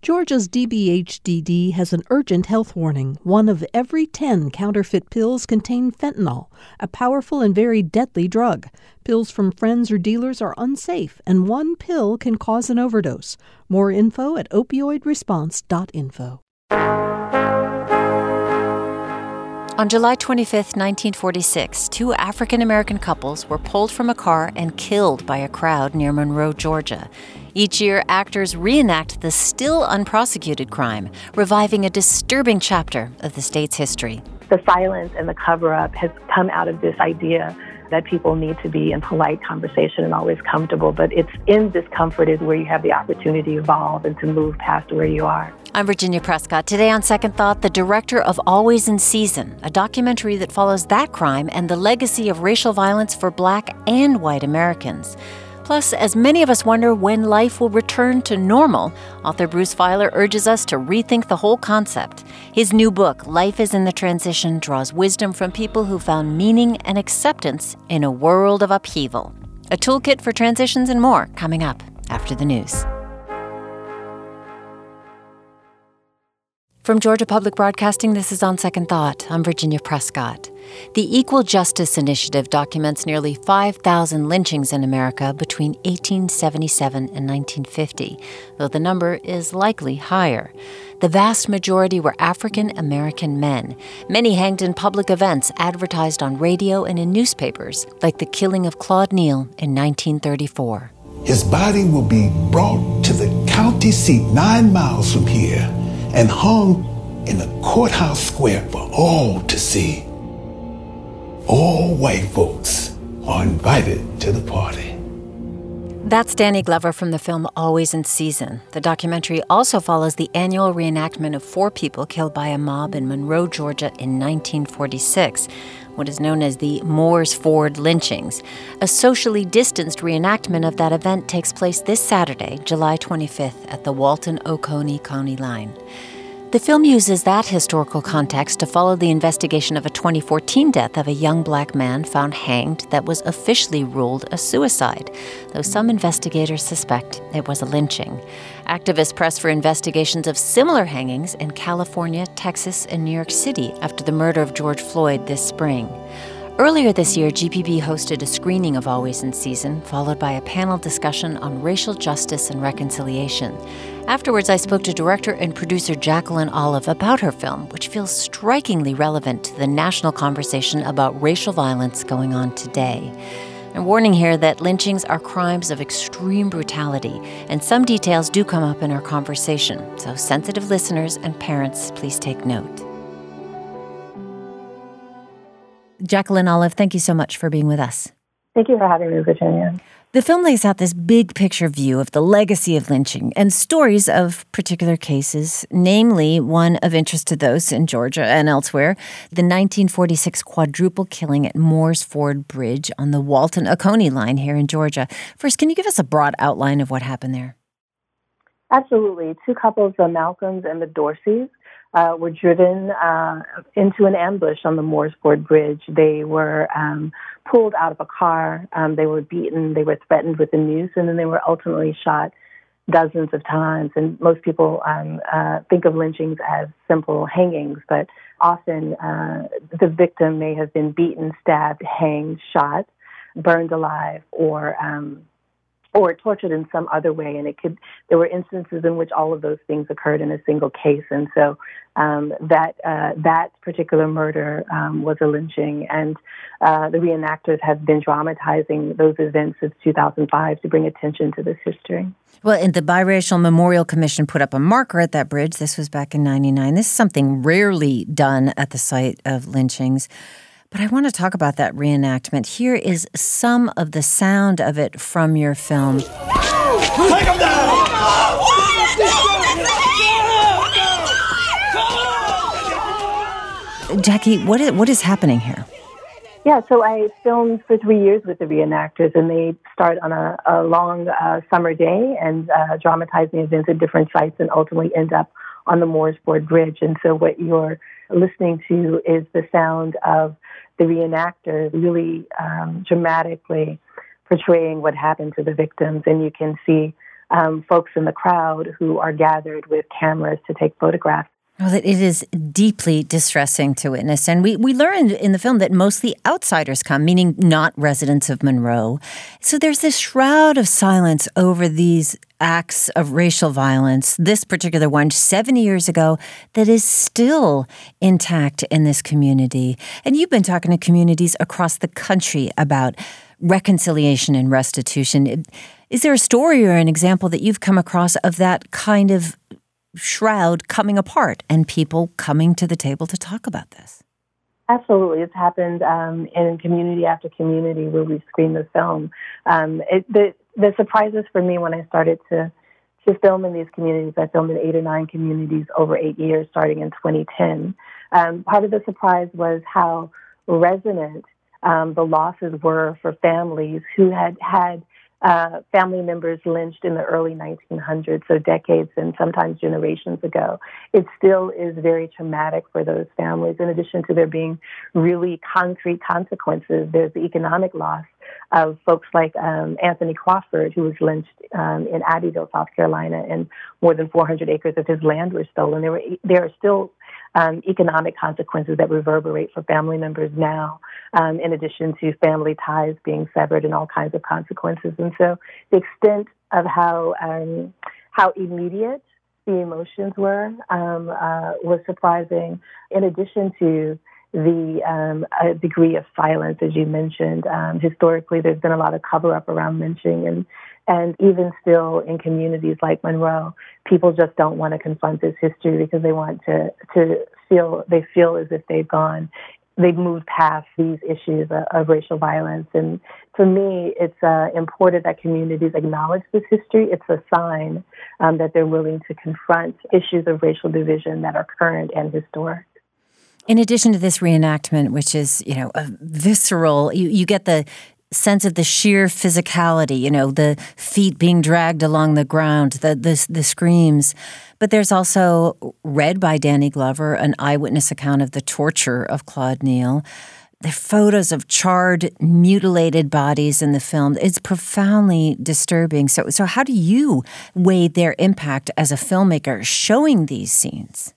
Georgia's DBHDD has an urgent health warning. One of every 10 counterfeit pills contain fentanyl, a powerful and very deadly drug. Pills from friends or dealers are unsafe, and one pill can cause an overdose. More info at opioidresponse.info. On July 25, 1946, two African American couples were pulled from a car and killed by a crowd near Monroe, Georgia. Each year, actors reenact the still unprosecuted crime, reviving a disturbing chapter of the state's history. The silence and the cover up has come out of this idea that people need to be in polite conversation and always comfortable. But it's in discomfort is where you have the opportunity to evolve and to move past where you are. I'm Virginia Prescott. Today on Second Thought, the director of Always in Season, a documentary that follows that crime and the legacy of racial violence for black and white Americans. Plus, as many of us wonder when life will return to normal, author Bruce Feiler urges us to rethink the whole concept. His new book, Life is in the Transition, draws wisdom from people who found meaning and acceptance in a world of upheaval. A toolkit for transitions and more coming up after the news. From Georgia Public Broadcasting, this is On Second Thought. I'm Virginia Prescott. The Equal Justice Initiative documents nearly 5,000 lynchings in America between 1877 and 1950, though the number is likely higher. The vast majority were African American men, many hanged in public events advertised on radio and in newspapers, like the killing of Claude Neal in 1934. His body will be brought to the county seat nine miles from here and hung in the courthouse square for all to see. All white folks are invited to the party. That's Danny Glover from the film Always in Season. The documentary also follows the annual reenactment of four people killed by a mob in Monroe, Georgia in 1946, what is known as the Moores Ford lynchings. A socially distanced reenactment of that event takes place this Saturday, July 25th, at the Walton Oconee County line. The film uses that historical context to follow the investigation of a 2014 death of a young black man found hanged that was officially ruled a suicide, though some investigators suspect it was a lynching. Activists press for investigations of similar hangings in California, Texas, and New York City after the murder of George Floyd this spring. Earlier this year, GPB hosted a screening of Always in Season, followed by a panel discussion on racial justice and reconciliation. Afterwards, I spoke to director and producer Jacqueline Olive about her film, which feels strikingly relevant to the national conversation about racial violence going on today. And warning here that lynchings are crimes of extreme brutality, and some details do come up in our conversation, so sensitive listeners and parents, please take note. Jacqueline Olive, thank you so much for being with us. Thank you for having me, Virginia. The film lays out this big picture view of the legacy of lynching and stories of particular cases, namely one of interest to those in Georgia and elsewhere the 1946 quadruple killing at Moores Ford Bridge on the Walton Oconee line here in Georgia. First, can you give us a broad outline of what happened there? Absolutely. Two couples, the Malcolms and the Dorseys, uh, were driven uh, into an ambush on the Moores Ford Bridge. They were um, pulled out of a car. Um, they were beaten. They were threatened with the noose, and then they were ultimately shot dozens of times. And most people um, uh, think of lynchings as simple hangings, but often uh, the victim may have been beaten, stabbed, hanged, shot, burned alive, or um, or tortured in some other way. And it could, there were instances in which all of those things occurred in a single case. And so um, that uh, that particular murder um, was a lynching, and uh, the reenactors have been dramatizing those events since 2005 to bring attention to this history. Well, and the Biracial Memorial Commission put up a marker at that bridge. This was back in '99. This is something rarely done at the site of lynchings. But I want to talk about that reenactment. Here is some of the sound of it from your film. Take him down! Jackie, what is, what is happening here? Yeah, so I filmed for three years with the reenactors, and they start on a, a long uh, summer day and uh, dramatizing events at different sites and ultimately end up on the Moores Ford Bridge. And so what you're listening to is the sound of the reenactor really um, dramatically portraying what happened to the victims. And you can see um, folks in the crowd who are gathered with cameras to take photographs. Well, it is deeply distressing to witness. And we, we learned in the film that mostly outsiders come, meaning not residents of Monroe. So there's this shroud of silence over these acts of racial violence, this particular one 70 years ago, that is still intact in this community. And you've been talking to communities across the country about reconciliation and restitution. Is there a story or an example that you've come across of that kind of shroud coming apart and people coming to the table to talk about this. Absolutely, it's happened um, in community after community where we've screened the film. Um, it, the the surprises for me when I started to to film in these communities, I filmed in eight or nine communities over eight years, starting in 2010. Um, part of the surprise was how resonant um, the losses were for families who had had uh, family members lynched in the early 1900s, so decades and sometimes generations ago. It still is very traumatic for those families. In addition to there being really concrete consequences, there's the economic loss of folks like um, Anthony Crawford, who was lynched um, in Abbeville, South Carolina, and more than 400 acres of his land were stolen. There, were, there are still um, economic consequences that reverberate for family members now, um, in addition to family ties being severed and all kinds of consequences. And so the extent of how um, how immediate the emotions were um, uh, was surprising. In addition to the um, degree of silence, as you mentioned, um, historically there's been a lot of cover up around lynching, and and even still in communities like Monroe, people just don't want to confront this history because they want to to feel they feel as if they've gone they've moved past these issues of, of racial violence. And for me, it's uh, important that communities acknowledge this history. It's a sign um, that they're willing to confront issues of racial division that are current and historic. In addition to this reenactment, which is, you know, visceral, you, you get the sense of the sheer physicality, you know, the feet being dragged along the ground, the the, the screams. But there's also read by Danny Glover an eyewitness account of the torture of Claude Neal. The photos of charred, mutilated bodies in the film. It's profoundly disturbing. So, so how do you weigh their impact as a filmmaker showing these scenes?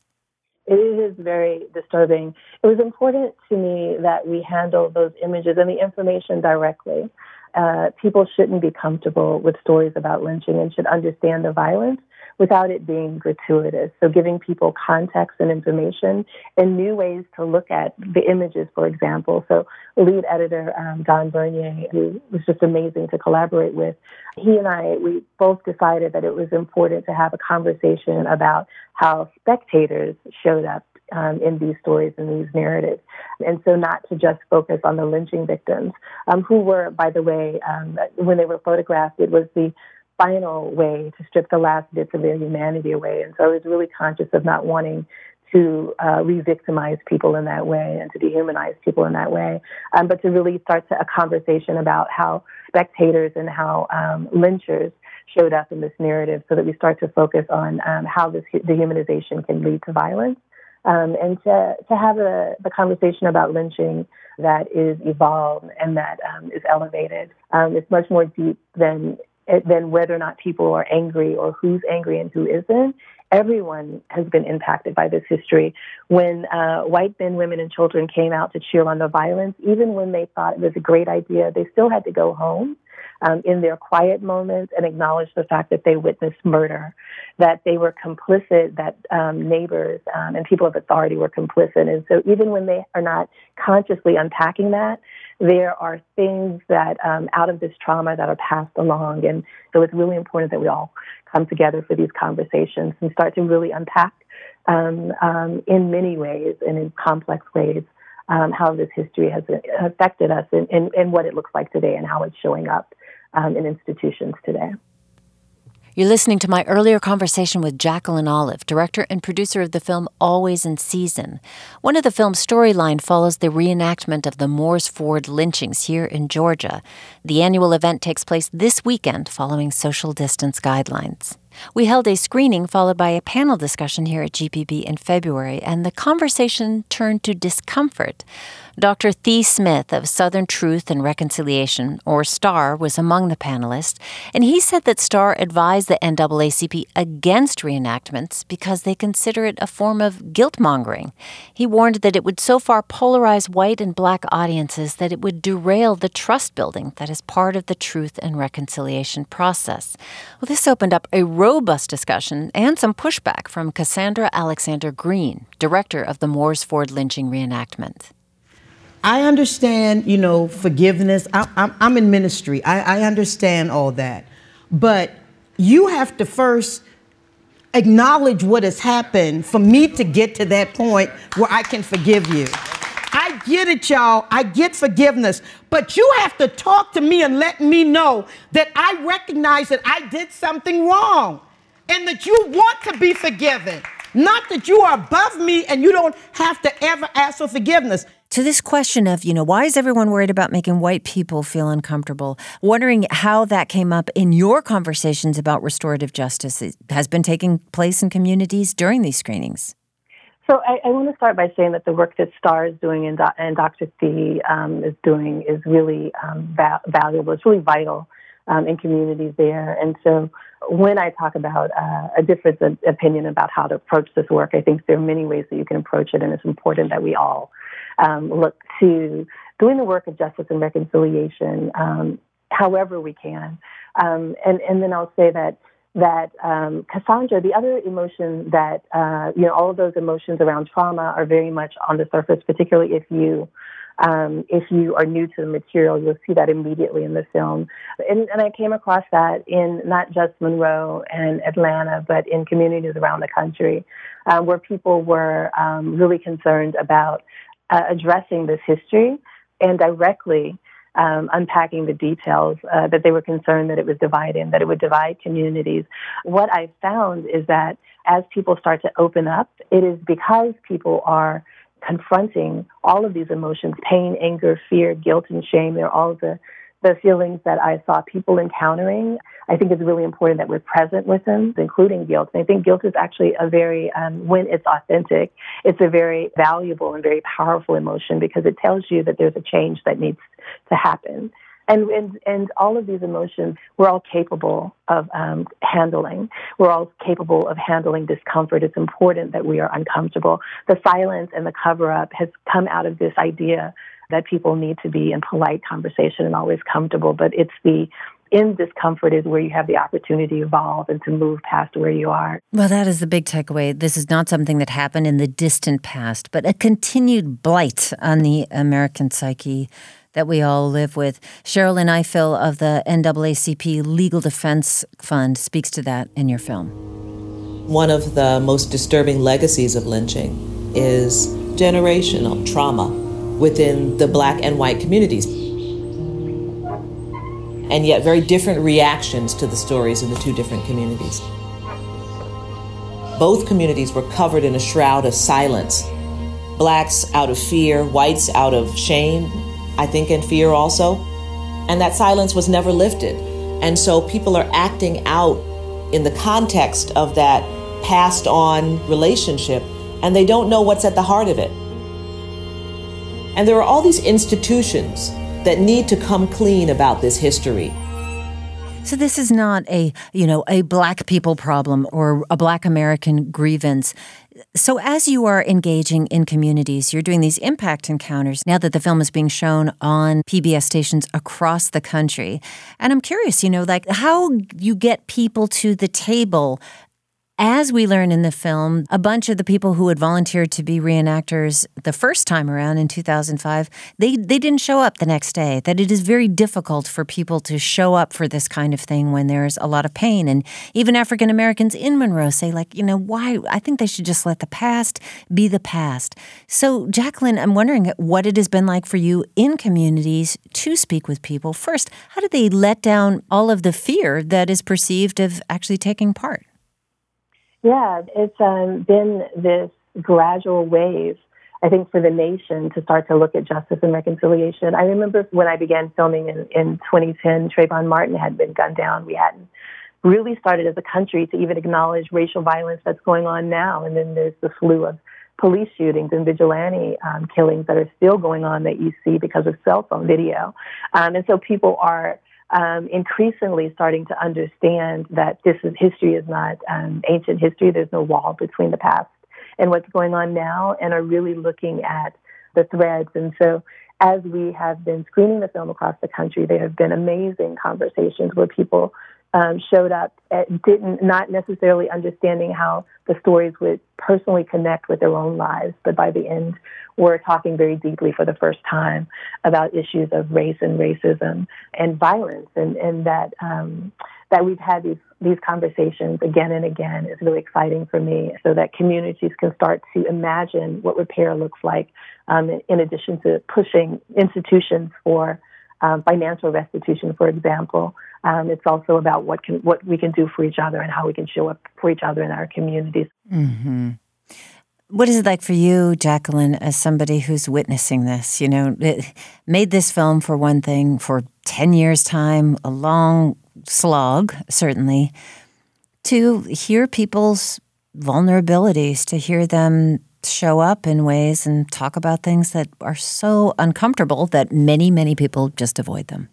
It is very disturbing. It was important to me that we handle those images and the information directly. Uh, people shouldn't be comfortable with stories about lynching and should understand the violence without it being gratuitous. So giving people context and information and new ways to look at the images, for example. So lead editor um, Don Bernier, who was just amazing to collaborate with, he and I, we both decided that it was important to have a conversation about how spectators showed up um, in these stories and these narratives. And so not to just focus on the lynching victims, um, who were, by the way, um, when they were photographed, it was the final way to strip the last bits of their humanity away. And so I was really conscious of not wanting to uh, re-victimize people in that way and to dehumanize people in that way, um, but to really start to, a conversation about how spectators and how um, lynchers showed up in this narrative, so that we start to focus on um, how this dehumanization can lead to violence, um, and to to have a, the conversation about lynching that is evolved and that um, is elevated. Um, it's much more deep than than whether or not people are angry or who's angry and who isn't. Everyone has been impacted by this history. When uh, white men, women, and children came out to cheer on the violence, even when they thought it was a great idea, they still had to go home um, in their quiet moments and acknowledge the fact that they witnessed murder, that they were complicit, that um, neighbors um, and people of authority were complicit. And so even when they are not consciously unpacking that, there are things that um, out of this trauma that are passed along. And so it's really important that we all come together for these conversations and start to really unpack um, um, in many ways and in complex ways um, how this history has affected us and, and, and, what it looks like today and how it's showing up um, in institutions today. You're listening to my earlier conversation with Jacqueline Olive, director and producer of the film Always in Season. One of the film's storyline follows the reenactment of the Moores Ford lynchings here in Georgia. The annual event takes place this weekend following social distance guidelines. We held a screening followed by a panel discussion here at GPB in February, and the conversation turned to discomfort. Dr. Thee Smith of Southern Truth and Reconciliation, or STAR, was among the panelists, and he said that STAR advised the NAACP against reenactments because they consider it a form of guilt mongering. He warned that it would so far polarize white and black audiences that it would derail the trust building that is part of the truth and reconciliation process. Well, this opened up a robust discussion and some pushback from Cassandra Alexander Green, director of the Moores Ford lynching reenactment. I understand, you know, forgiveness. I, am I'm in ministry. I, I understand all that. But you have to first acknowledge what has happened for me to get to that point where I can forgive you. I get it, y'all. I get forgiveness. But you have to talk to me and let me know that I recognize that I did something wrong and that you want to be forgiven. Not that you are above me and you don't have to ever ask for forgiveness to this question of, you know, why is everyone worried about making white people feel uncomfortable? Wondering how that came up in your conversations about restorative justice it has been taking place in communities during these screenings. So I, I want to start by saying that the work that STAR is doing and, and Dr. Thee um, is doing is really um, va- valuable. It's really vital um, in communities there. And so when I talk about uh, a different opinion about how to approach this work, I think there are many ways that you can approach it, and it's important that we all um, look to doing the work of justice and reconciliation um, however we can. Um, and, and then I'll say that that um, Cassandra, the other emotion that uh, you know, all of those emotions around trauma are very much on the surface, particularly if you um, if you are new to the material, you'll see that immediately in the film. And, and, I came across that in not just Monroe and Atlanta, but in communities around the country uh, where people were um, really concerned about uh, addressing this history and directly um, unpacking the details uh, that they were concerned that it was dividing, that it would divide communities. What I found is that as people start to open up, it is because people are confronting all of these emotions pain, anger, fear, guilt, and shame. They're all the the feelings that I saw people encountering. I think it's really important that we're present with them, including guilt. And I think guilt is actually a very, um, when it's authentic, it's a very valuable and very powerful emotion because it tells you that there's a change that needs to happen. And, and, and all of these emotions, we're all capable of um, handling. We're all capable of handling discomfort. It's important that we are uncomfortable. The silence and the cover up has come out of this idea that people need to be in polite conversation and always comfortable, but it's the in discomfort is where you have the opportunity to evolve and to move past where you are. Well, that is the big takeaway. This is not something that happened in the distant past, but a continued blight on the American psyche that we all live with. Sherrilyn Ifill of the NAACP Legal Defense Fund speaks to that in your film. One of the most disturbing legacies of lynching is generational trauma within the black and white communities. And yet, very different reactions to the stories in the two different communities. Both communities were covered in a shroud of silence. Blacks out of fear, whites out of shame, I think, and fear also. And that silence was never lifted. And so people are acting out in the context of that passed on relationship, and they don't know what's at the heart of it. And there are all these institutions that need to come clean about this history. So this is not a, you know, a black people problem or a black American grievance. So as you are engaging in communities, you're doing these impact encounters now that the film is being shown on PBS stations across the country. And I'm curious, you know, like how you get people to the table as we learn in the film, a bunch of the people who had volunteered to be reenactors the first time around in 2005, they, they didn't show up the next day. That it is very difficult for people to show up for this kind of thing when there's a lot of pain. And even African Americans in Monroe say, like, you know, why? I think they should just let the past be the past. So, Jacqueline, I'm wondering what it has been like for you in communities to speak with people. First, how do they let down all of the fear that is perceived of actually taking part? Yeah, it's um, been this gradual wave, I think, for the nation to start to look at justice and reconciliation. I remember when I began filming in, in 2010, Trayvon Martin had been gunned down. We hadn't really started as a country to even acknowledge racial violence that's going on now. And then there's the slew of police shootings and vigilante um, killings that are still going on that you see because of cell phone video. Um, and so people are um, increasingly starting to understand that this is history is not um, ancient history. There's no wall between the past and what's going on now, and are really looking at the threads. And so, as we have been screening the film across the country, there have been amazing conversations where people um, showed up at, didn't not necessarily understanding how the stories would personally connect with their own lives, but by the end were talking very deeply for the first time about issues of race and racism and violence, and and that um, that we've had these these conversations again and again is really exciting for me, so that communities can start to imagine what repair looks like, um, in addition to pushing institutions for um, financial restitution, for example. Um, it's also about what can what we can do for each other and how we can show up for each other in our communities. Mm-hmm. What is it like for you, Jacqueline, as somebody who's witnessing this? You know, made this film for one thing for 10 years' time, a long slog, certainly, to hear people's vulnerabilities, to hear them show up in ways and talk about things that are so uncomfortable that many, many people just avoid them.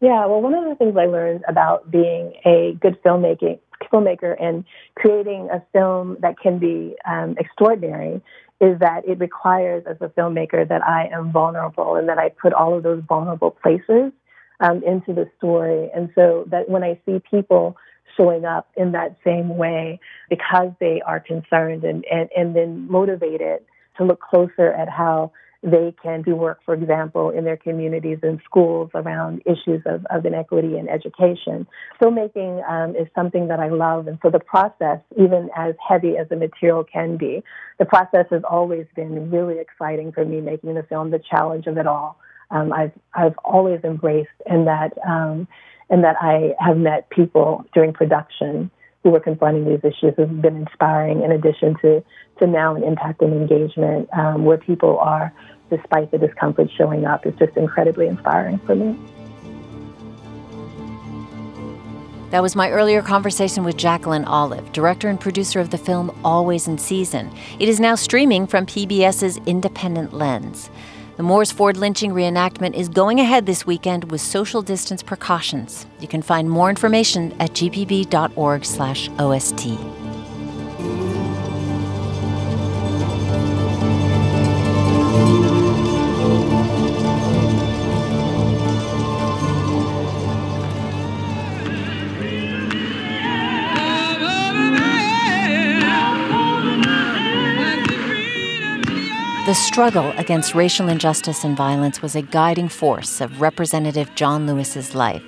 Yeah, well, one of the things I learned about being a good filmmaking filmmaker and creating a film that can be um, extraordinary is that it requires, as a filmmaker, that I am vulnerable and that I put all of those vulnerable places um, into the story. And so that when I see people showing up in that same way because they are concerned and, and, and then motivated to look closer at how they can do work, for example, in their communities and schools around issues of, of inequity in education. Filmmaking um, is something that I love, and so the process, even as heavy as the material can be, the process has always been really exciting for me making the film, the challenge of it all. Um, I've I've always embraced, and that um, and that I have met people during production who are confronting these issues has been inspiring in addition to, to now an impact and engagement um, where people are, despite the discomfort showing up, is just incredibly inspiring for me. That was my earlier conversation with Jacqueline Olive, director and producer of the film Always in Season. It is now streaming from PBS's Independent Lens. The Moores Ford lynching reenactment is going ahead this weekend with social distance precautions. You can find more information at gpb.org/ost. The struggle against racial injustice and violence was a guiding force of Representative John Lewis's life.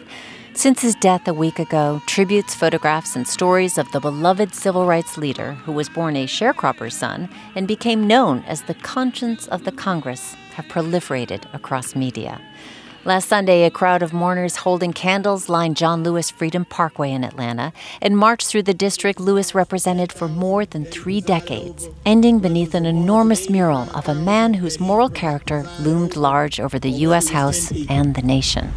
Since his death a week ago, tributes, photographs, and stories of the beloved civil rights leader who was born a sharecropper's son and became known as the conscience of the Congress have proliferated across media. Last Sunday, a crowd of mourners holding candles lined John Lewis Freedom Parkway in Atlanta and marched through the district Lewis represented for more than three decades, ending beneath an enormous mural of a man whose moral character loomed large over the U.S. House and the nation.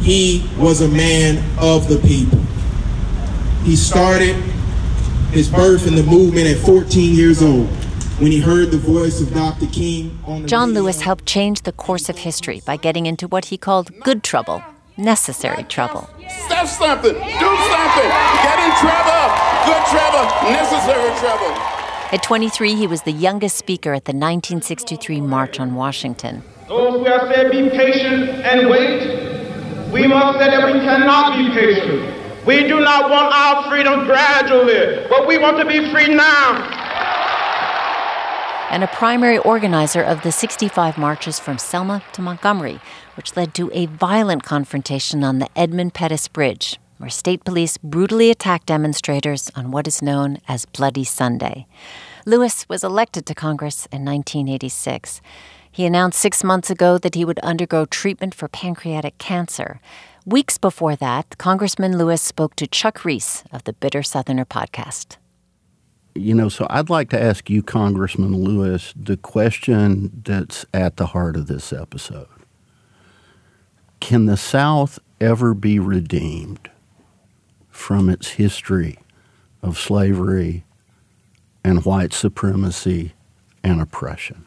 He was a man of the people. He started his birth in the movement at 14 years old when he heard the voice of Dr. King John radio. Lewis helped change the course of history by getting into what he called good trouble, necessary trouble. Stop something, do something, get in trouble, good trouble, necessary trouble. At 23, he was the youngest speaker at the 1963 March on Washington. Those who have said be patient and wait, we must say that we cannot be patient. We do not want our freedom gradually, but we want to be free now and a primary organizer of the 65 marches from Selma to Montgomery, which led to a violent confrontation on the Edmund Pettus Bridge, where state police brutally attacked demonstrators on what is known as Bloody Sunday. Lewis was elected to Congress in 1986. He announced six months ago that he would undergo treatment for pancreatic cancer. Weeks before that, Congressman Lewis spoke to Chuck Reece of the Bitter Southerner podcast you know, so I'd like to ask you, Congressman Lewis, the question that's at the heart of this episode. Can the South ever be redeemed from its history of slavery and white supremacy and oppression.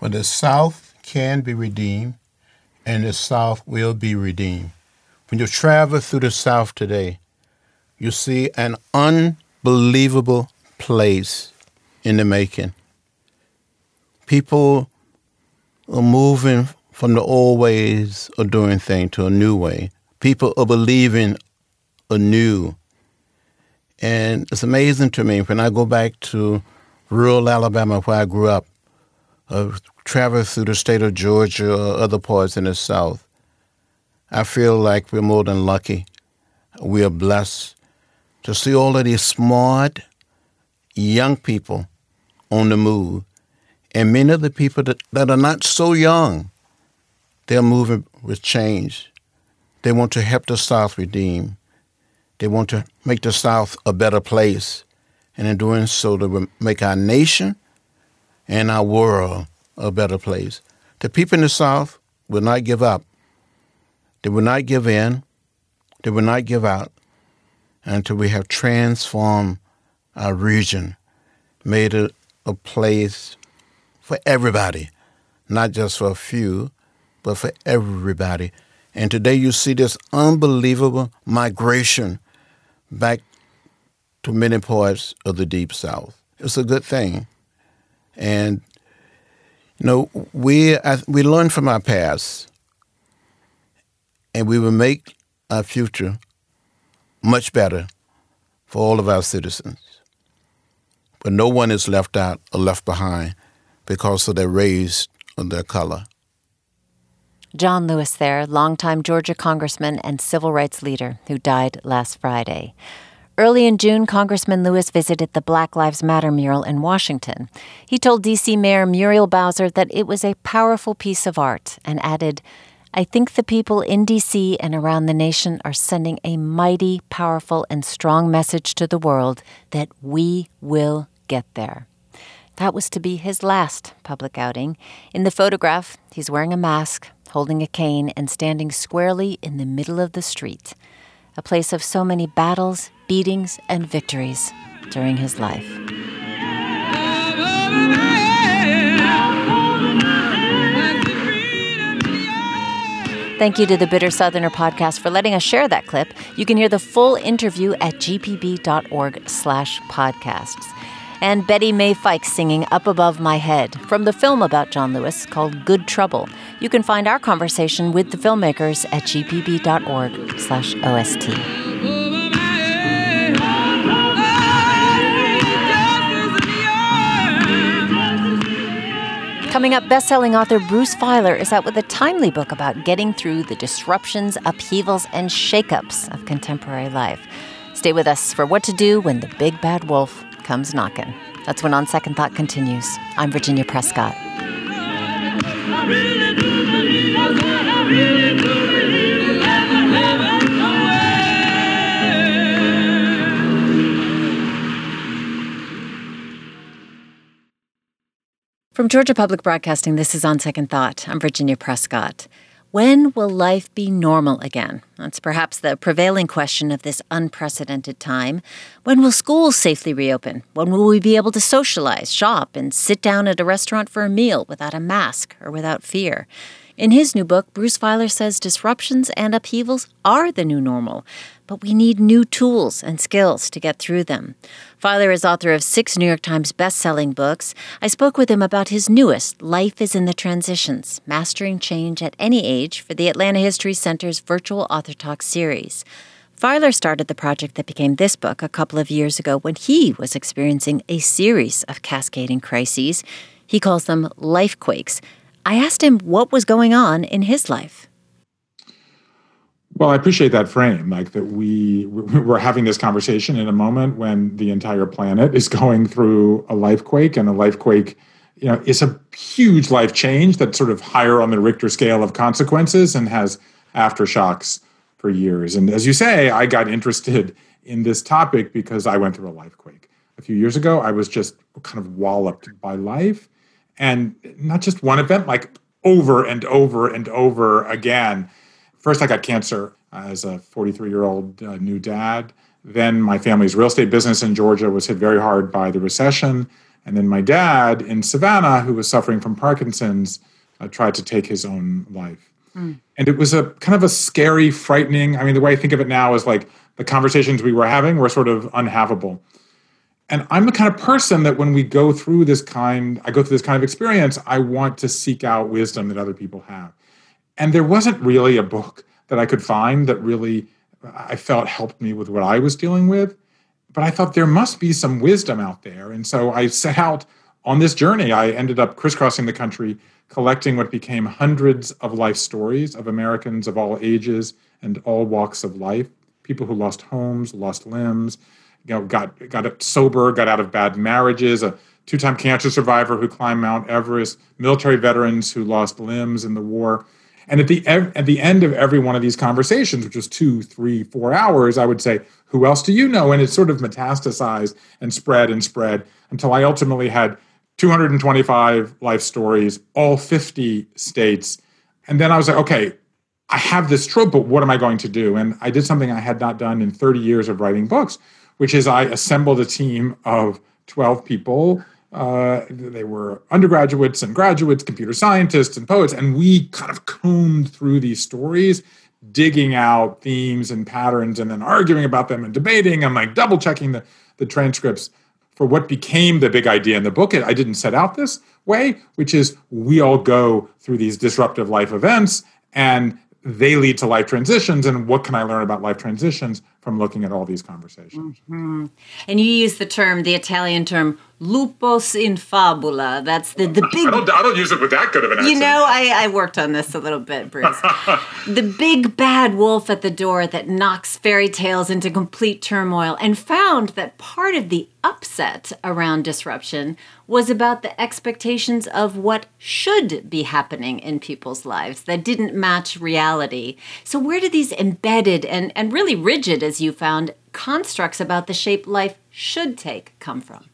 Well, the South can be redeemed, and the South will be redeemed. When you travel through the South today, you see an unbelievable place in the making. People are moving from the old ways of doing things to a new way. People are believing anew. And it's amazing to me when I go back to rural Alabama where I grew up, uh, travel through the state of Georgia or other parts in the South. I feel like we're more than lucky. We are blessed to see all of these smart young people on the move. And many of the people that, that are not so young, they're moving with change. They want to help the South redeem. They want to make the South a better place. And in doing so, they will make our nation and our world a better place. The people in the South will not give up. They will not give in. They will not give out until we have transformed our region, made it a place for everybody, not just for a few, but for everybody. And today you see this unbelievable migration back to many parts of the Deep South. It's a good thing. And, you know, we, we learn from our past and we will make our future much better for all of our citizens. But no one is left out or left behind because of their race or their color. John Lewis there, longtime Georgia congressman and civil rights leader who died last Friday. Early in June, Congressman Lewis visited the Black Lives Matter mural in Washington. He told D.C. Mayor Muriel Bowser that it was a powerful piece of art and added, I think the people in D.C. and around the nation are sending a mighty, powerful, and strong message to the world that we will get there. That was to be his last public outing. In the photograph, he's wearing a mask, holding a cane, and standing squarely in the middle of the street, a place of so many battles, beatings, and victories during his life. Thank you to the Bitter Southerner podcast for letting us share that clip. You can hear the full interview at gpb.org slash podcasts and Betty Mae Fike singing Up Above My Head from the film about John Lewis called Good Trouble. You can find our conversation with the filmmakers at gpb.org slash OST. Coming up, best-selling author Bruce Feiler is out with a timely book about getting through the disruptions, upheavals, and shakeups of contemporary life. Stay with us for what to do when the big bad wolf comes knocking. That's when On Second Thought continues. I'm Virginia Prescott. From Georgia Public Broadcasting, this is On Second Thought. I'm Virginia Prescott. When will life be normal again? That's perhaps the prevailing question of this unprecedented time. When will schools safely reopen? When will we be able to socialize, shop, and sit down at a restaurant for a meal without a mask or without fear? In his new book, Bruce Feiler says disruptions and upheavals are the new normal, but we need new tools and skills to get through them. Feiler is author of six New York Times best-selling books. I spoke with him about his newest, Life is in the Transitions, Mastering Change at Any Age, for the Atlanta History Center's virtual author talk series. Feiler started the project that became this book a couple of years ago when he was experiencing a series of cascading crises. He calls them life quakes, I asked him what was going on in his life. Well, I appreciate that frame, like that we we're having this conversation in a moment when the entire planet is going through a life quake, and a life quake, you know, is a huge life change that's sort of higher on the Richter scale of consequences and has aftershocks for years. And as you say, I got interested in this topic because I went through a life quake a few years ago. I was just kind of walloped by life and not just one event, like over and over and over again. First, I got cancer as a 43 year old uh, new dad. Then my family's real estate business in Georgia was hit very hard by the recession. And then my dad in Savannah, who was suffering from Parkinson's, uh, tried to take his own life. Mm. And it was a kind of a scary, frightening. I mean, the way I think of it now is like the conversations we were having were sort of unhavable. And I'm the kind of person that when we go through this kind, I go through this kind of experience, I want to seek out wisdom that other people have. And there wasn't really a book that I could find that really I felt helped me with what I was dealing with. But I thought there must be some wisdom out there. And so I set out on this journey. I ended up crisscrossing the country, collecting what became hundreds of life stories of Americans of all ages and all walks of life people who lost homes, lost limbs, you know, got got sober, got out of bad marriages, a two-time cancer survivor who climbed Mount Everest, military veterans who lost limbs in the war. And at the at the end of every one of these conversations, which was two, three, four hours, I would say, "Who else do you know?" And it sort of metastasized and spread and spread until I ultimately had 225 life stories, all 50 states. And then I was like, okay, I have this trope, but what am I going to do? And I did something I had not done in 30 years of writing books, which is I assembled a team of 12 people uh, they were undergraduates and graduates, computer scientists and poets, and we kind of combed through these stories, digging out themes and patterns, and then arguing about them and debating and like double checking the, the transcripts for what became the big idea in the book. I didn't set out this way, which is we all go through these disruptive life events, and they lead to life transitions. And what can I learn about life transitions from looking at all these conversations? Mm-hmm. And you use the term, the Italian term, lupus in fabula. That's the, the big. I don't, I don't use it with that good of an accent. You know, I, I worked on this a little bit, Bruce. the big bad wolf at the door that knocks fairy tales into complete turmoil and found that part of the upset around disruption was about the expectations of what should be happening in people's lives that didn't match reality. So, where do these embedded and, and really rigid, as you found, constructs about the shape life should take come from?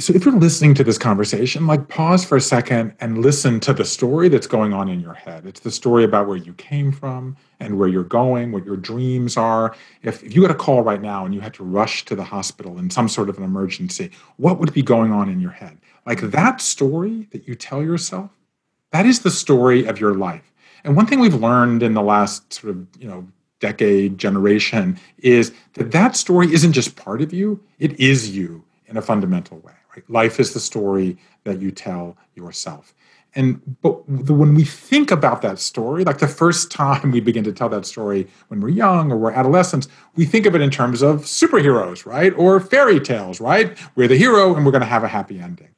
So if you're listening to this conversation like pause for a second and listen to the story that's going on in your head. It's the story about where you came from and where you're going what your dreams are. If, if you got a call right now and you had to rush to the hospital in some sort of an emergency what would be going on in your head? Like that story that you tell yourself that is the story of your life. And one thing we've learned in the last sort of you know decade generation is that that story isn't just part of you it is you in a fundamental way Life is the story that you tell yourself. And but the, when we think about that story, like the first time we begin to tell that story when we're young or we're adolescents, we think of it in terms of superheroes, right? Or fairy tales, right? We're the hero and we're going to have a happy ending.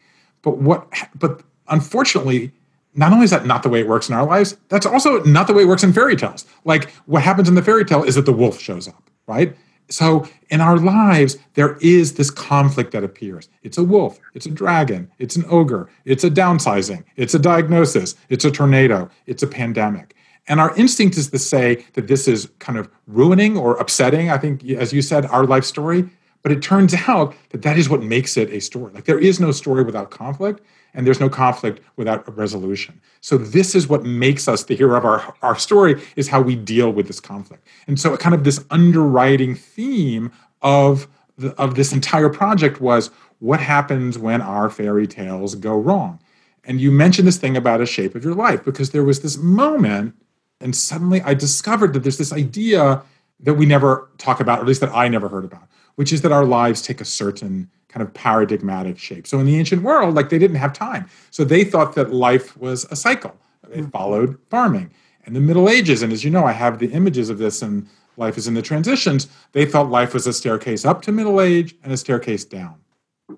But what? But unfortunately, not only is that not the way it works in our lives, that's also not the way it works in fairy tales. Like what happens in the fairy tale is that the wolf shows up, right? So in our lives, there is this conflict that appears. It's a wolf, it's a dragon, it's an ogre, it's a downsizing, it's a diagnosis, it's a tornado, it's a pandemic. And our instinct is to say that this is kind of ruining or upsetting, I think, as you said, our life story. But it turns out that that is what makes it a story. Like there is no story without conflict and there's no conflict without a resolution. So this is what makes us the hero of our, our story is how we deal with this conflict. And so kind of this underwriting theme of the, of this entire project was what happens when our fairy tales go wrong. And you mentioned this thing about a shape of your life because there was this moment and suddenly I discovered that there's this idea that we never talk about, or at least that I never heard about, which is that our lives take a certain kind of paradigmatic shape. So in the ancient world, like they didn't have time. So they thought that life was a cycle. It mm-hmm. followed farming. And the Middle Ages, and as you know, I have the images of this and life is in the transitions, they thought life was a staircase up to middle age and a staircase down.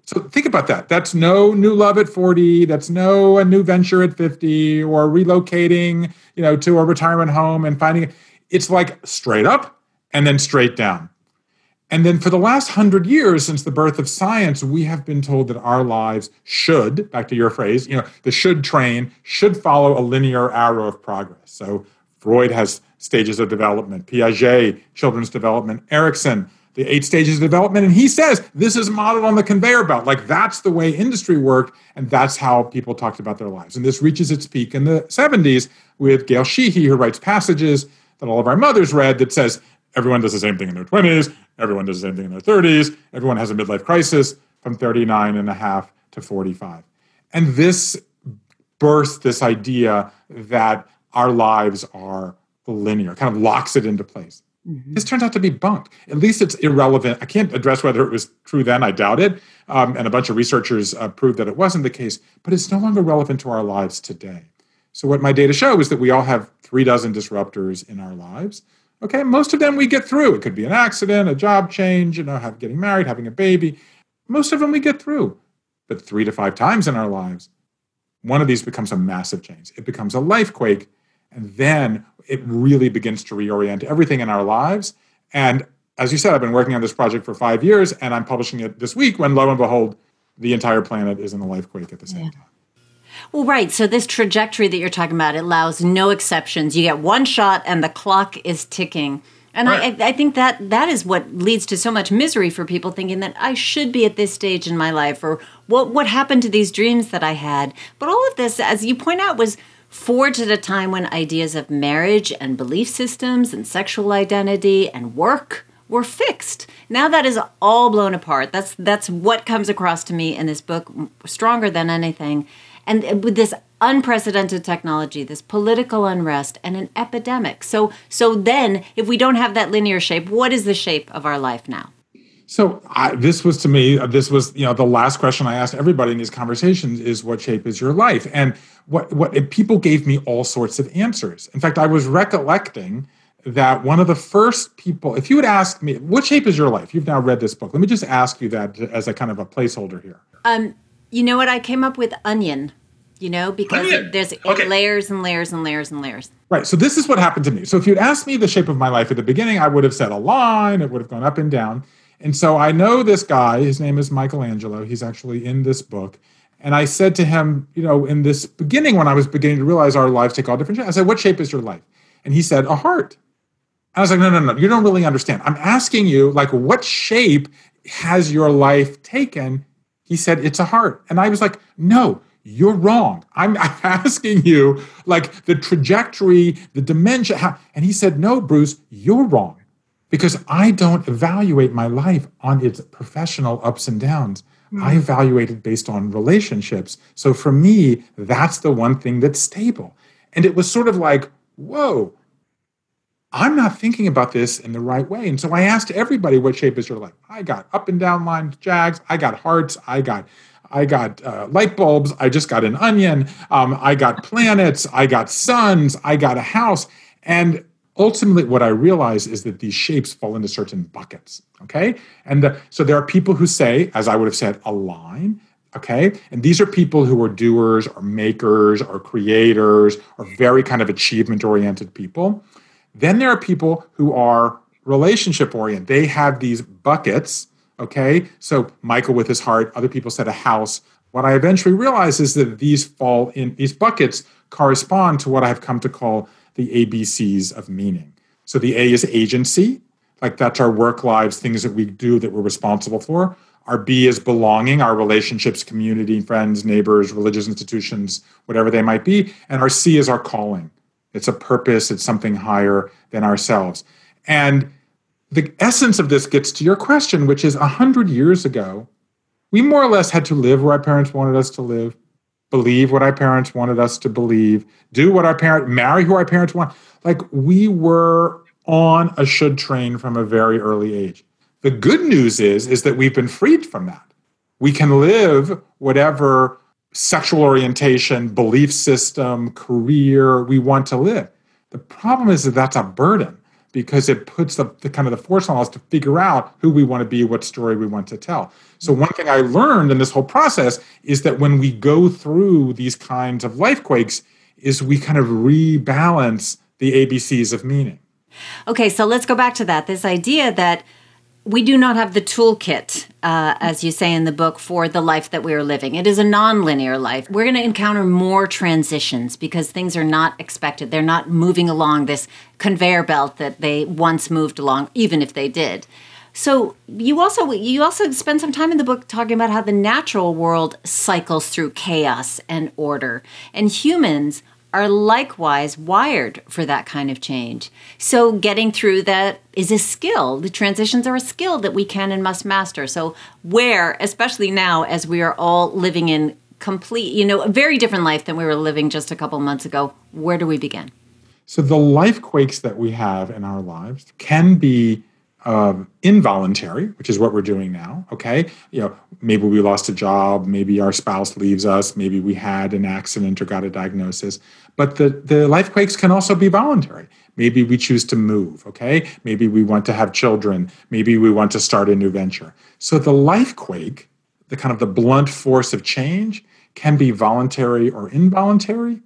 So think about that. That's no new love at 40, that's no a new venture at 50 or relocating, you know, to a retirement home and finding it's like straight up and then straight down. And then for the last hundred years, since the birth of science, we have been told that our lives should, back to your phrase, you know, the should train should follow a linear arrow of progress. So Freud has stages of development, Piaget, children's development, Erikson, the eight stages of development. And he says this is modeled on the conveyor belt. Like that's the way industry worked, and that's how people talked about their lives. And this reaches its peak in the 70s with Gail Sheehy, who writes Passages, that all of our mothers read that says everyone does the same thing in their 20s, everyone does the same thing in their 30s, everyone has a midlife crisis from 39 and a half to 45. And this births this idea that our lives are linear, kind of locks it into place. Mm-hmm. This turns out to be bunk. At least it's irrelevant. I can't address whether it was true then. I doubt it. Um, and a bunch of researchers uh, proved that it wasn't the case, but it's no longer relevant to our lives today. So, what my data show is that we all have three dozen disruptors in our lives. Okay, most of them we get through. It could be an accident, a job change, you know, have, getting married, having a baby. Most of them we get through. But three to five times in our lives, one of these becomes a massive change. It becomes a life quake, and then it really begins to reorient everything in our lives. And as you said, I've been working on this project for five years, and I'm publishing it this week when lo and behold, the entire planet is in a life quake at the same yeah. time. Well, right. So this trajectory that you're talking about, it allows no exceptions. You get one shot and the clock is ticking. And right. I, I think that that is what leads to so much misery for people thinking that I should be at this stage in my life or what what happened to these dreams that I had. But all of this, as you point out, was forged at a time when ideas of marriage and belief systems and sexual identity and work were fixed. Now that is all blown apart. That's that's what comes across to me in this book stronger than anything. And with this unprecedented technology, this political unrest, and an epidemic. So, so then, if we don't have that linear shape, what is the shape of our life now? So I, this was to me, uh, this was you know the last question I asked everybody in these conversations is what shape is your life? And what what people gave me all sorts of answers. In fact, I was recollecting that one of the first people, if you had asked me, what shape is your life? You've now read this book. Let me just ask you that as a kind of a placeholder here. Um, you know what? I came up with onion, you know, because onion. there's okay. layers and layers and layers and layers. Right. So this is what happened to me. So if you'd asked me the shape of my life at the beginning, I would have said a line, it would have gone up and down. And so I know this guy, his name is Michelangelo. He's actually in this book. And I said to him, you know, in this beginning, when I was beginning to realize our lives take all different shapes, I said, What shape is your life? And he said, A heart. I was like, No, no, no, you don't really understand. I'm asking you, like, what shape has your life taken he said, It's a heart. And I was like, No, you're wrong. I'm, asking you, like, the trajectory, the dimension. How, and he said, No, Bruce, you're wrong because I don't evaluate my life on its professional ups and downs. Mm. I evaluate it based on relationships. So for me, that's the one thing that's stable. And it was sort of like, whoa, I'm not thinking about this in the right way. And so I asked everybody, what shape is your life? I got up and down line jags. I got hearts. I got I got uh, light bulbs. I just got an onion. Um, I got planets. I got suns. I got a house. And ultimately, what I realize is that these shapes fall into certain buckets. Okay. And the, so there are people who say, as I would have said, a line. Okay. And these are people who are doers or makers or creators or very kind of achievement oriented people. Then there are people who are relationship oriented. They have these buckets. Okay. So Michael with his heart, other people said a house. What I eventually realized is that these fall in these buckets correspond to what I've come to call the ABCs of meaning. So the A is agency, like that's our work lives, things that we do that we're responsible for. Our B is belonging, our relationships, community, friends, neighbors, religious institutions, whatever they might be. And our C is our calling. It's a purpose, it's something higher than ourselves. And the essence of this gets to your question, which is 100 years ago, we more or less had to live where our parents wanted us to live, believe what our parents wanted us to believe, do what our parents, marry who our parents want. Like we were on a should train from a very early age. The good news is, is that we've been freed from that. We can live whatever sexual orientation, belief system, career we want to live. The problem is that that's a burden because it puts the, the, kind of the force on us to figure out who we want to be, what story we want to tell. So one thing I learned in this whole process is that when we go through these kinds of life quakes, is we kind of rebalance the ABCs of meaning. Okay, so let's go back to that. This idea that we do not have the toolkit, uh, as you say in the book, for the life that we are living. It is a nonlinear life. We're going to encounter more transitions because things are not expected. They're not moving along this conveyor belt that they once moved along, even if they did. So you also you also spend some time in the book talking about how the natural world cycles through chaos and order, and humans are likewise wired for that kind of change. So getting through that is a skill. The transitions are a skill that we can and must master. So where, especially now as we are all living in complete, you know, a very different life than we were living just a couple months ago, where do we begin? So the life quakes that we have in our lives can be um, involuntary, which is what we're doing now. Okay, you know, maybe we lost a job, maybe our spouse leaves us, maybe we had an accident or got a diagnosis. But the the life quakes can also be voluntary. Maybe we choose to move. Okay, maybe we want to have children. Maybe we want to start a new venture. So the life quake, the kind of the blunt force of change, can be voluntary or involuntary.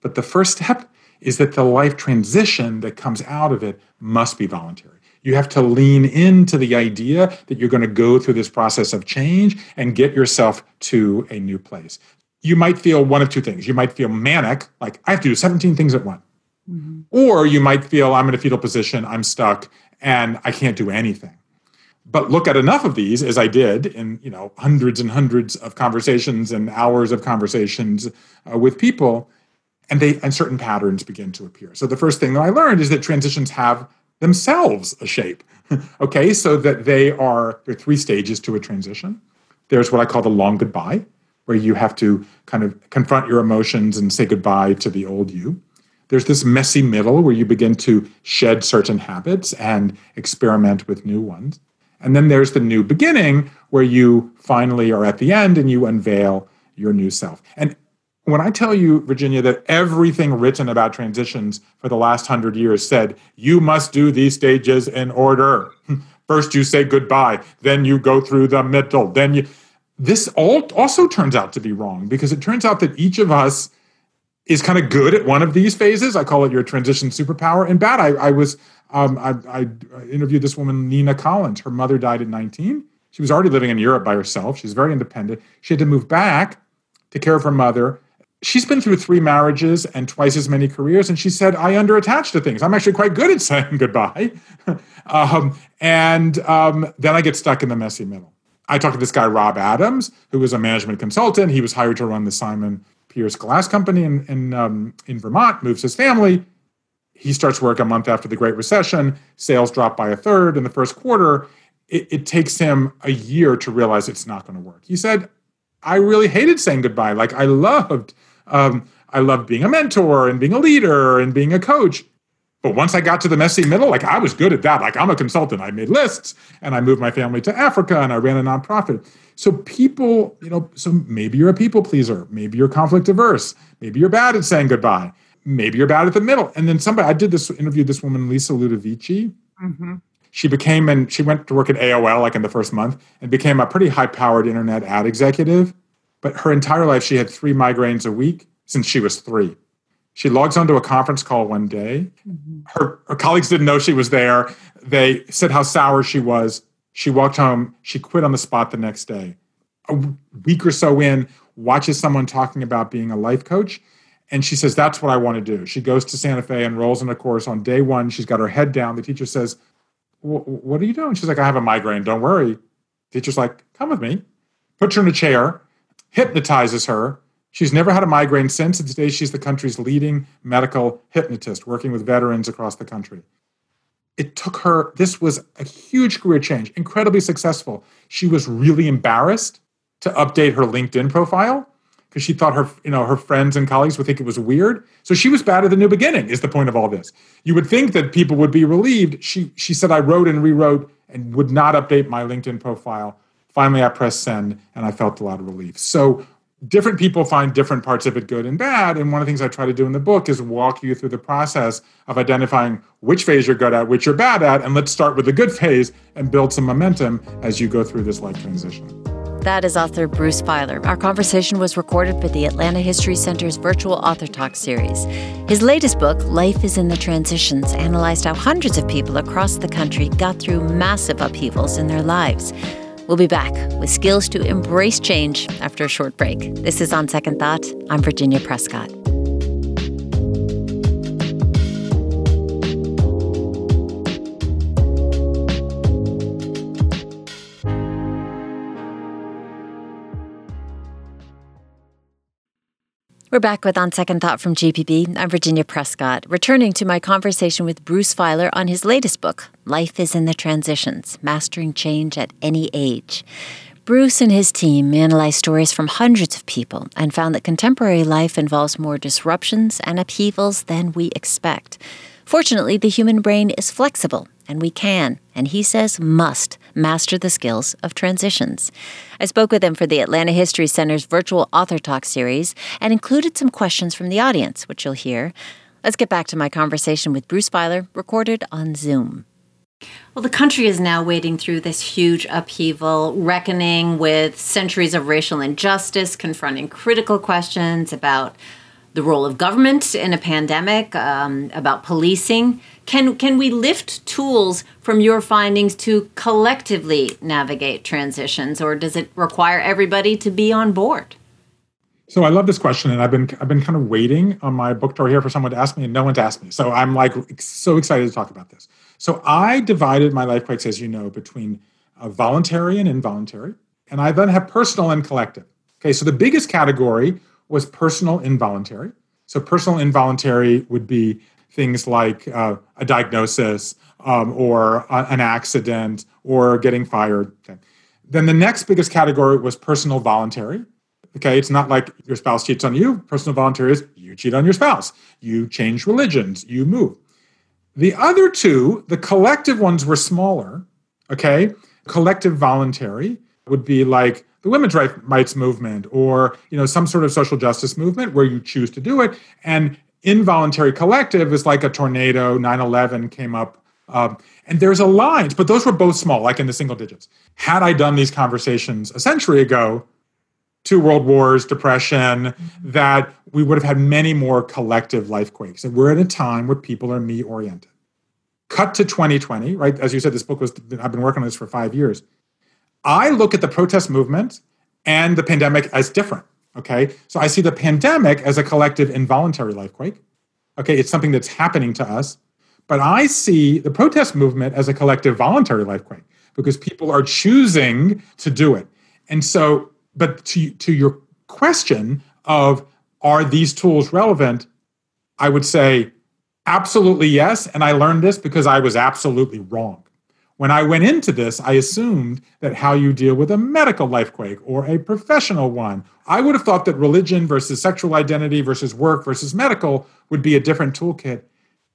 But the first step is that the life transition that comes out of it must be voluntary. You have to lean into the idea that you're going to go through this process of change and get yourself to a new place. You might feel one of two things. You might feel manic, like I have to do 17 things at once. Mm-hmm. Or you might feel I'm in a fetal position, I'm stuck, and I can't do anything. But look at enough of these as I did in you know hundreds and hundreds of conversations and hours of conversations uh, with people, and they and certain patterns begin to appear. So the first thing that I learned is that transitions have themselves a shape. okay, so that they are there are three stages to a transition. There's what I call the long goodbye, where you have to kind of confront your emotions and say goodbye to the old you. There's this messy middle where you begin to shed certain habits and experiment with new ones. And then there's the new beginning where you finally are at the end and you unveil your new self. And when I tell you, Virginia, that everything written about transitions for the last hundred years said, you must do these stages in order. First, you say goodbye, then you go through the middle, then you. This all also turns out to be wrong because it turns out that each of us is kind of good at one of these phases. I call it your transition superpower. And bad, I, I was, um, I, I interviewed this woman, Nina Collins. Her mother died at 19. She was already living in Europe by herself. She's very independent. She had to move back to care of her mother she's been through three marriages and twice as many careers and she said i underattach to things. I'm actually quite good at saying goodbye. Um, and um, then i get stuck in the messy middle. I talked to this guy rob adams who was a management consultant. He was hired to run the Simon Pearce glass company in, in, um, in vermont moves his family. He starts work a month after the great recession. Sales drop by a third in the first quarter. It, it takes him a year to realize it's not going to work. He said i really hated saying goodbye. Like i loved um, I loved being a mentor and being a leader and being a coach. But once I got to the messy middle, like I was good at that. Like I'm a consultant. I made lists and I moved my family to Africa and I ran a nonprofit. So people, you know, so maybe you're a people pleaser. Maybe you're conflict averse. Maybe you're bad at saying goodbye. Maybe you're bad at the middle. And then somebody, I did this interview, this woman, Lisa Ludovici. Mm-hmm. She became, and she went to work at AOL like in the first month and became a pretty high powered internet ad executive. But her entire life, she had three migraines a week since she was three. She logs onto a conference call one day. Mm-hmm. Her, her colleagues didn't know she was there. They said how sour she was. She walked home. She quit on the spot the next day. A week or so in, watches someone talking about being a life coach. And she says, That's what I want to do. She goes to Santa Fe, enrolls in a course. On day one, she's got her head down. The teacher says, What are you doing? She's like, I have a migraine. Don't worry. The teacher's like, Come with me. Puts her in a chair hypnotizes her. She's never had a migraine since, and today she's the country's leading medical hypnotist, working with veterans across the country. It took her, this was a huge career change, incredibly successful. She was really embarrassed to update her LinkedIn profile because she thought her, you know, her friends and colleagues would think it was weird. So she was bad at the new beginning, is the point of all this. You would think that people would be relieved. She she said I wrote and rewrote and would not update my LinkedIn profile Finally, I pressed send and I felt a lot of relief. So, different people find different parts of it good and bad. And one of the things I try to do in the book is walk you through the process of identifying which phase you're good at, which you're bad at. And let's start with the good phase and build some momentum as you go through this life transition. That is author Bruce Feiler. Our conversation was recorded for the Atlanta History Center's virtual Author Talk series. His latest book, Life is in the Transitions, analyzed how hundreds of people across the country got through massive upheavals in their lives. We'll be back with skills to embrace change after a short break. This is On Second Thought. I'm Virginia Prescott. We're back with On Second Thought from GPB. I'm Virginia Prescott, returning to my conversation with Bruce Feiler on his latest book, Life is in the Transitions Mastering Change at Any Age. Bruce and his team analyzed stories from hundreds of people and found that contemporary life involves more disruptions and upheavals than we expect. Fortunately, the human brain is flexible, and we can, and he says must, master the skills of transitions. I spoke with him for the Atlanta History Center's virtual author talk series and included some questions from the audience, which you'll hear. Let's get back to my conversation with Bruce Feiler, recorded on Zoom. Well, the country is now wading through this huge upheaval, reckoning with centuries of racial injustice, confronting critical questions about the role of government in a pandemic, um, about policing. Can can we lift tools from your findings to collectively navigate transitions, or does it require everybody to be on board? So I love this question, and I've been I've been kind of waiting on my book tour here for someone to ask me, and no one's asked me. So I'm like so excited to talk about this. So I divided my life quakes, as you know, between uh, voluntary and involuntary, and I then have personal and collective. Okay, so the biggest category was personal involuntary. So, personal involuntary would be things like uh, a diagnosis um, or a, an accident or getting fired. Then the next biggest category was personal voluntary. Okay, it's not like your spouse cheats on you. Personal voluntary is you cheat on your spouse, you change religions, you move. The other two, the collective ones were smaller. Okay, collective voluntary would be like the women's rights movement or you know some sort of social justice movement where you choose to do it. And involuntary collective is like a tornado 9-11 came up um, and there's a line but those were both small like in the single digits. Had i done these conversations a century ago two world wars depression that we would have had many more collective life quakes. And we're at a time where people are me oriented cut to 2020 right? As you said this book was i've been working on this for five years I look at the protest movement and the pandemic as different. Okay. So I see the pandemic as a collective involuntary lifequake. Okay. It's something that's happening to us. But I see the protest movement as a collective voluntary lifequake because people are choosing to do it. And so, but to, to your question of are these tools relevant? I would say absolutely yes. And I learned this because I was absolutely wrong. When I went into this, I assumed that how you deal with a medical lifequake or a professional one, I would have thought that religion versus sexual identity versus work versus medical would be a different toolkit.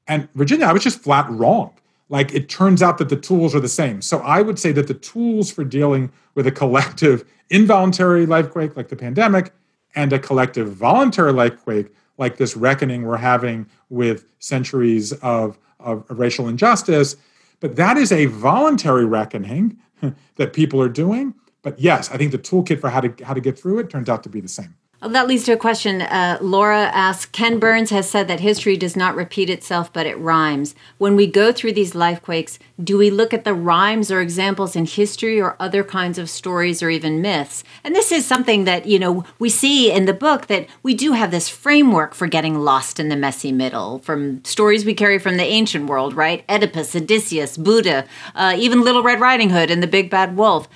And Virginia, I was just flat wrong. Like it turns out that the tools are the same. So I would say that the tools for dealing with a collective involuntary lifequake like the pandemic and a collective voluntary lifequake like this reckoning we're having with centuries of, of racial injustice but that is a voluntary reckoning that people are doing. But yes, I think the toolkit for how to how to get through it turns out to be the same. Well, that leads to a question. Uh, Laura asks Ken Burns has said that history does not repeat itself, but it rhymes. When we go through these life quakes, do we look at the rhymes or examples in history or other kinds of stories or even myths? And this is something that, you know, we see in the book that we do have this framework for getting lost in the messy middle from stories we carry from the ancient world, right? Oedipus, Odysseus, Buddha, uh, even Little Red Riding Hood and the Big Bad Wolf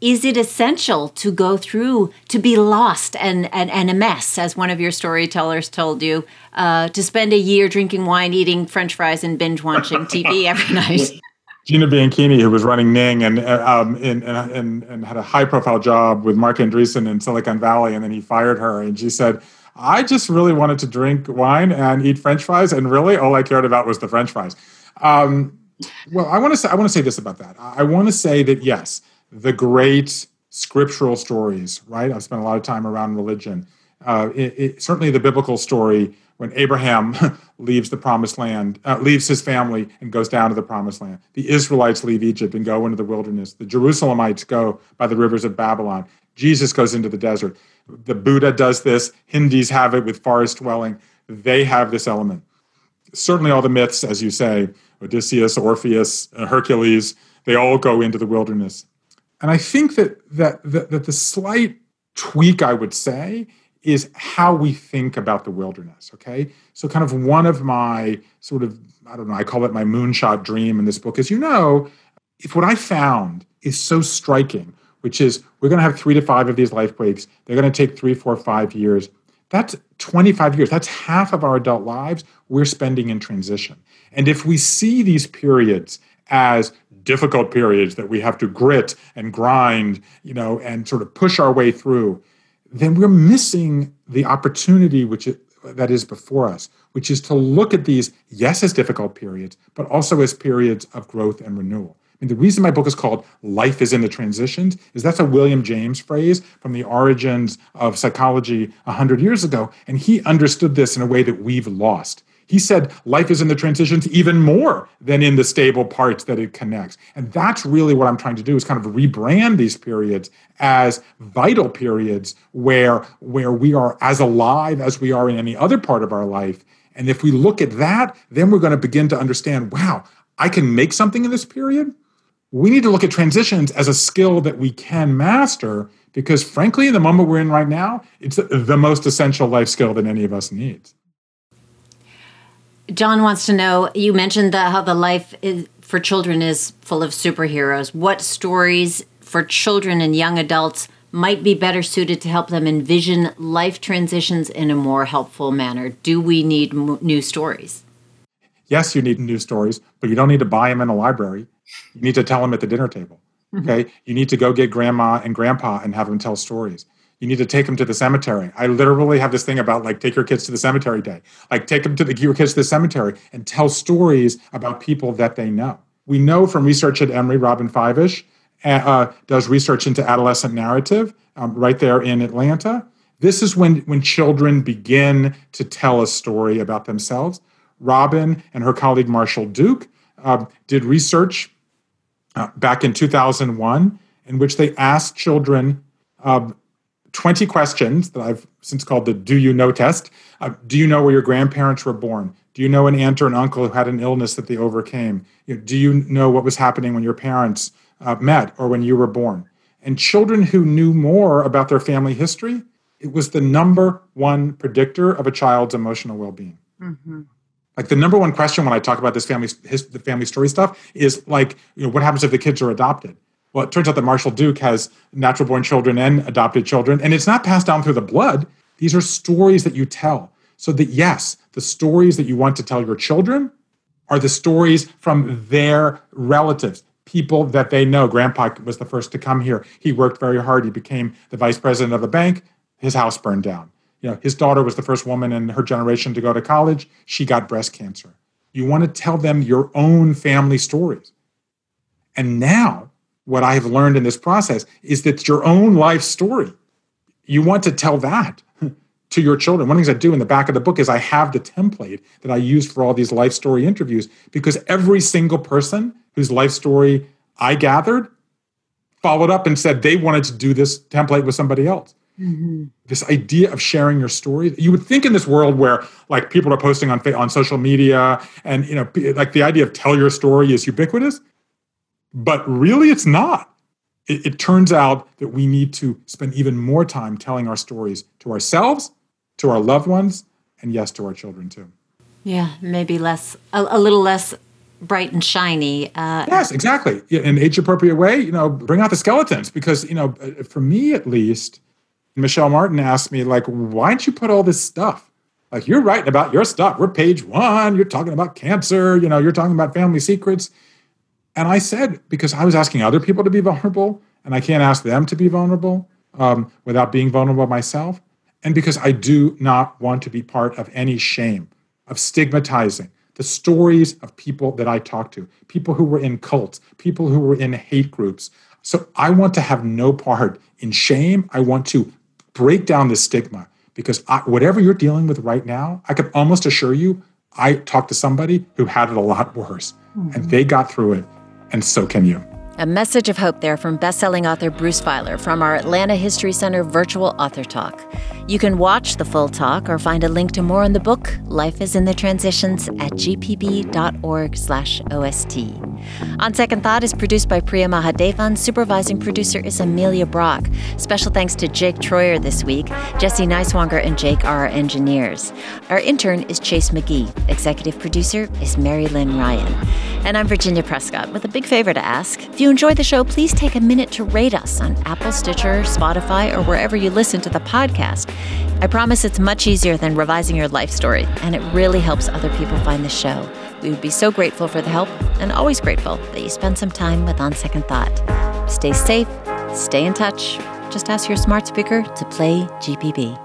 is it essential to go through to be lost and, and, and a mess as one of your storytellers told you uh, to spend a year drinking wine eating french fries and binge watching tv every night Gina Bianchini, who was running Ning and, uh, um, and, and, and had a high profile job with Marc Andreessen in Silicon Valley, and then he fired her. And she said, I just really wanted to drink wine and eat French fries, and really all I cared about was the French fries. Um, well, I want to say I want to say this about that. I want to say that yes, the great scriptural stories, right? I've spent a lot of time around religion. Uh, it, it, certainly, the biblical story when Abraham leaves the promised land, uh, leaves his family and goes down to the promised land. The Israelites leave Egypt and go into the wilderness. The Jerusalemites go by the rivers of Babylon. Jesus goes into the desert. The Buddha does this. Hindus have it with forest dwelling. They have this element. Certainly, all the myths, as you say, Odysseus, Orpheus, uh, Hercules, they all go into the wilderness. And I think that, that that that the slight tweak I would say is how we think about the wilderness. Okay, so kind of one of my sort of I don't know I call it my moonshot dream in this book, as you know, if what I found is so striking, which is we're going to have three to five of these life quakes, they're going to take three, four, five years. That's 25 years. That's half of our adult lives we're spending in transition. And if we see these periods as difficult periods that we have to grit and grind, you know, and sort of push our way through, then we're missing the opportunity which it, that is before us, which is to look at these, yes, as difficult periods, but also as periods of growth and renewal. I mean, the reason my book is called Life is in the Transitions is that's a William James phrase from the origins of psychology 100 years ago. And he understood this in a way that we've lost. He said life is in the transitions even more than in the stable parts that it connects. And that's really what I'm trying to do is kind of rebrand these periods as vital periods where, where we are as alive as we are in any other part of our life. And if we look at that, then we're going to begin to understand wow, I can make something in this period. We need to look at transitions as a skill that we can master because, frankly, in the moment we're in right now, it's the most essential life skill that any of us needs. John wants to know you mentioned the, how the life is, for children is full of superheroes. What stories for children and young adults might be better suited to help them envision life transitions in a more helpful manner? Do we need m- new stories? Yes, you need new stories, but you don't need to buy them in a library. You need to tell them at the dinner table. Mm-hmm. Okay. You need to go get grandma and grandpa and have them tell stories you need to take them to the cemetery. I literally have this thing about like take your kids to the cemetery day. Like take them to the your kids to the cemetery and tell stories about people that they know. We know from research at Emory, Robyn Fivush uh, does research into adolescent narrative um, right there in Atlanta. This is when when children begin to tell a story about themselves. Robyn and her colleague Marshall Duke uh, did research uh, back in 2001 in which they asked children um, 20 questions that I've since called the Do You Know test. Uh, do you know where your grandparents were born? Do you know an aunt or an uncle who had an illness that they overcame? You know, do you know what was happening when your parents uh, met or when you were born? And children who knew more about their family history, it was the number one predictor of a child's emotional well being. Mm-hmm. Like the number one question when I talk about this family, his, the family story stuff is like, you know, what happens if the kids are adopted? Well, it turns out that Marshall Duke has natural born children and adopted children, and it's not passed down through the blood. These are stories that you tell. So that, yes, the stories that you want to tell your children are the stories from their relatives, people that they know. Grandpa was the first to come here. He worked very hard. He became the vice president of a bank. His house burned down. You know, his daughter was the first woman in her generation to go to college. She got breast cancer. You want to tell them your own family stories. And now what I have learned in this process is that your own life story, you want to tell that to your children. One of the things I do in the back of the book is I have the template that I use for all these life story interviews because every single person whose life story I gathered followed up and said they wanted to do this template with somebody else. Mm-hmm. This idea of sharing your story. You would think in this world where like people are posting on on social media and you know like the idea of tell your story is ubiquitous. But really, it's not. It, it, turns out that we need to spend even more time telling our stories to ourselves, to our loved ones, and yes, to our children too. Yeah, maybe less, a, a little less bright and shiny. Uh, yes, exactly. In an age appropriate way, you know, bring out the skeletons because, you know, uh, for me at least, Michel Martin asked me, like, why don't you put all this stuff? Like, you're writing about your stuff. We're page one. You're talking about cancer. You know, you're talking about family secrets. And I said, because I was asking other people to be vulnerable, and I can't ask them to be vulnerable um, without being vulnerable myself. And because I do not want to be part of any shame, of stigmatizing the stories of people that I talk to, people who were in cults, people who were in hate groups. So I want to have no part in shame. I want to break down the stigma because I, whatever you're dealing with right now, I can almost assure you, I talked to somebody who had it a lot worse mm-hmm. and they got through it and so can you. A message of hope there from bestselling author Bruce Feiler from our Atlanta History Center virtual author talk. You can watch the full talk or find a link to more on the book Life is in the Transitions at gpb.org/ost. On Second Thought is produced by Priya Mahadevan. Supervising producer is Amelia Brock. Special thanks to Jake Troyer this week. Jesse Neiswanger and Jake are our engineers. Our intern is Chase McGee. Executive producer is Mary Lynn Ryan. And I'm Virginia Prescott with a big favor to ask. If you enjoyed the show, please take a minute to rate us on Apple, Stitcher, Spotify, or wherever you listen to the podcast. I promise it's much easier than revising your life story, and it really helps other people find the show. We would be so grateful for the help and always grateful that you spend some time with On Second Thought. Stay safe, stay in touch. Just ask your smart speaker to play GPB.